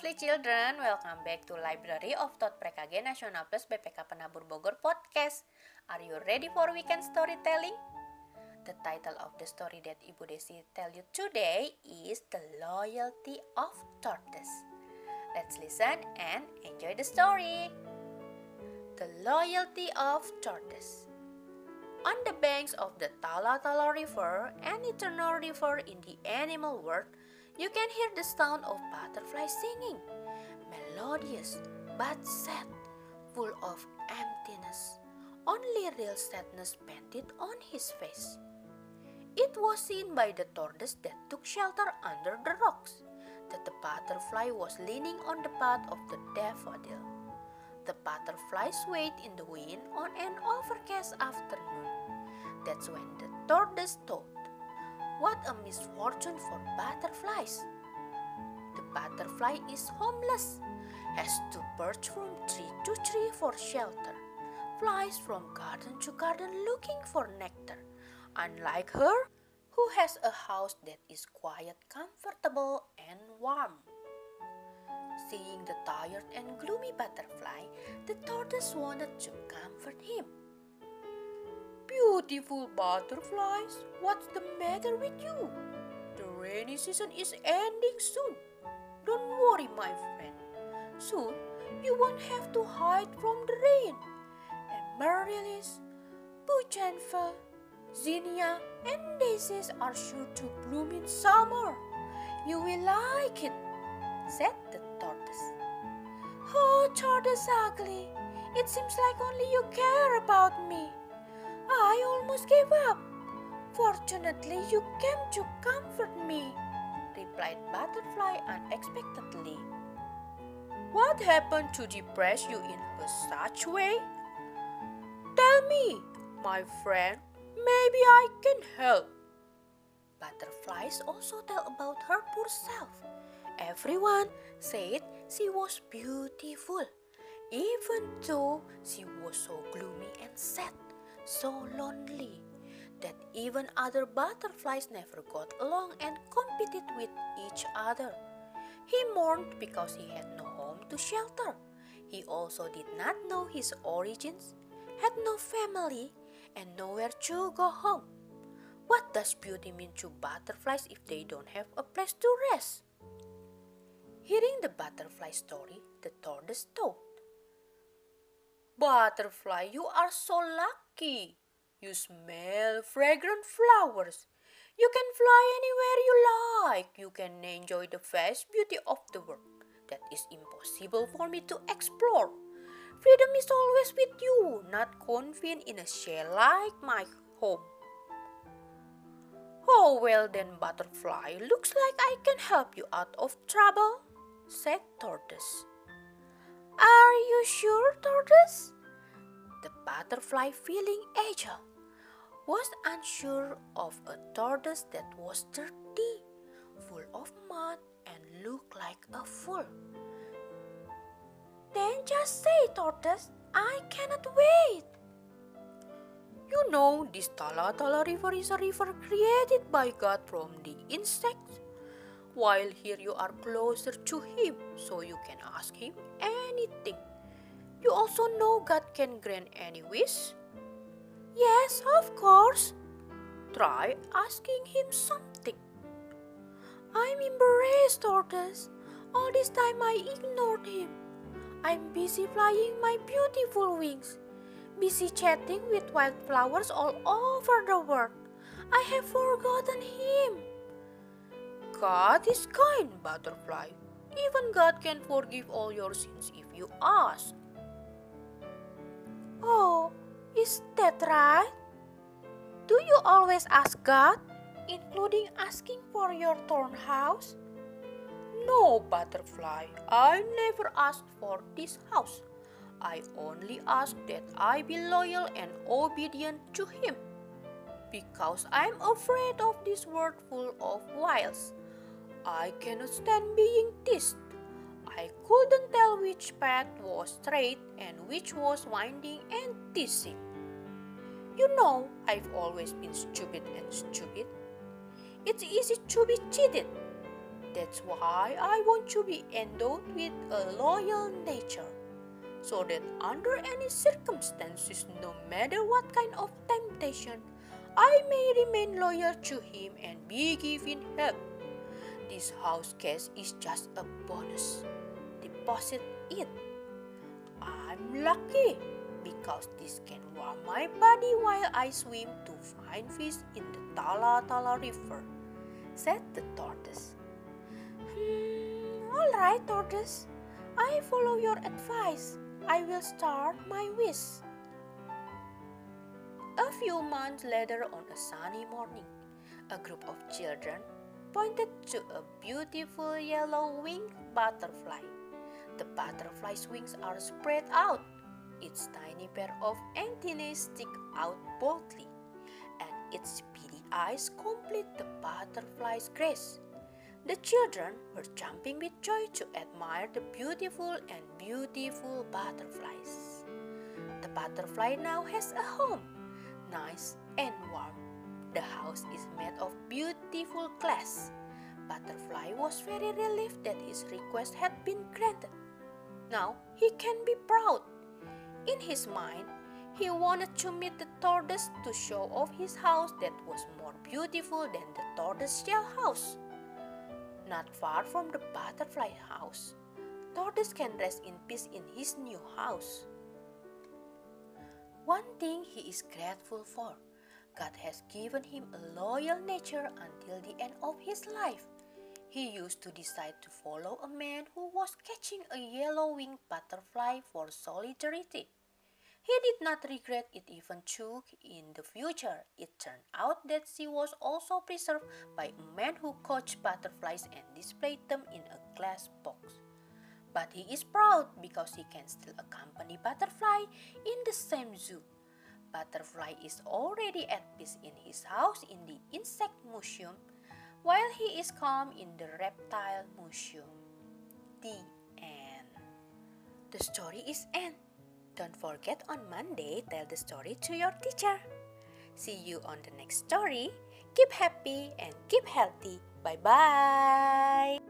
lovely children, welcome back to Library of Thought PKG Nasional Plus BPK Penabur Bogor podcast. Are you ready for weekend storytelling? The title of the story that Ibu Desi tell you today is The Loyalty of Tortoise. Let's listen and enjoy the story. The Loyalty of Tortoise. On the banks of the Tala Tala River, an eternal river in the animal world, you can hear the sound of butterflies singing, melodious but sad, full of emptiness. Only real sadness painted on his face. It was seen by the tortoise that took shelter under the rocks that the butterfly was leaning on the path of the daffodil. The butterfly swayed in the wind on an overcast afternoon. That's when the tortoise thought, what a misfortune for butterflies! The butterfly is homeless, has to perch from tree to tree for shelter, flies from garden to garden looking for nectar, unlike her, who has a house that is quiet, comfortable, and warm. Seeing the tired and gloomy butterfly, the tortoise wanted to comfort him. Beautiful butterflies, what's the matter with you? The rainy season is ending soon. Don't worry, my friend. Soon you won't have to hide from the rain. And Amaryllis, Bougainvillea, zinnia, and daisies are sure to bloom in summer. You will like it, said the tortoise. Oh, tortoise ugly, it seems like only you care about me. I almost gave up. Fortunately, you came to comfort me, replied Butterfly unexpectedly. What happened to depress you in a such way? Tell me, my friend, maybe I can help. Butterflies also tell about her poor self. Everyone said she was beautiful, even though she was so gloomy and sad so lonely that even other butterflies never got along and competed with each other. He mourned because he had no home to shelter. He also did not know his origins, had no family, and nowhere to go home. What does beauty mean to butterflies if they don't have a place to rest? Hearing the butterfly story, the tortoise thought, Butterfly, you are so lucky. You smell fragrant flowers. You can fly anywhere you like. You can enjoy the vast beauty of the world that is impossible for me to explore. Freedom is always with you, not confined in a shell like my home. Oh, well then, butterfly, looks like I can help you out of trouble, said Tortoise. You sure, Tortoise? The butterfly, feeling agile, was unsure of a tortoise that was dirty, full of mud, and looked like a fool. Then just say, Tortoise, I cannot wait. You know, this Tala Tala River is a river created by God from the insects while here you are closer to Him, so you can ask Him anything. You also know God can grant any wish? Yes, of course. Try asking Him something. I'm embarrassed, Tortoise. All this time I ignored Him. I'm busy flying my beautiful wings, busy chatting with wildflowers all over the world. I have forgotten Him. God is kind, butterfly. Even God can forgive all your sins if you ask. Oh, is that right? Do you always ask God, including asking for your torn house? No, butterfly, I never asked for this house. I only ask that I be loyal and obedient to Him. Because I'm afraid of this world full of wiles. I cannot stand being teased. I couldn't tell which path was straight and which was winding and teasing. You know, I've always been stupid and stupid. It's easy to be cheated. That's why I want to be endowed with a loyal nature, so that under any circumstances, no matter what kind of temptation, I may remain loyal to him and be given help. This house case is just a bonus. Deposit it. I'm lucky because this can warm my body while I swim to find fish in the Tala Tala River, said the tortoise. Hmm, all right, tortoise. I follow your advice. I will start my wish. A few months later, on a sunny morning, a group of children pointed to a beautiful yellow winged butterfly. The butterfly's wings are spread out its tiny pair of antennae stick out boldly, and its beady eyes complete the butterfly's grace. The children were jumping with joy to admire the beautiful and beautiful butterflies. The butterfly now has a home, nice and warm. The house is made of beautiful glass. Butterfly was very relieved that his request had been granted. Now he can be proud in his mind, he wanted to meet the tortoise to show off his house that was more beautiful than the tortoise shell house. Not far from the butterfly house, tortoise can rest in peace in his new house. One thing he is grateful for God has given him a loyal nature until the end of his life. He used to decide to follow a man who was catching a yellow winged butterfly for solidarity. He did not regret it even though in the future it turned out that she was also preserved by a man who caught butterflies and displayed them in a glass box. But he is proud because he can still accompany Butterfly in the same zoo. Butterfly is already at peace in his house in the Insect Museum while he is calm in the Reptile Museum. The end. The story is end. Don't forget on Monday, tell the story to your teacher. See you on the next story. Keep happy and keep healthy. Bye bye.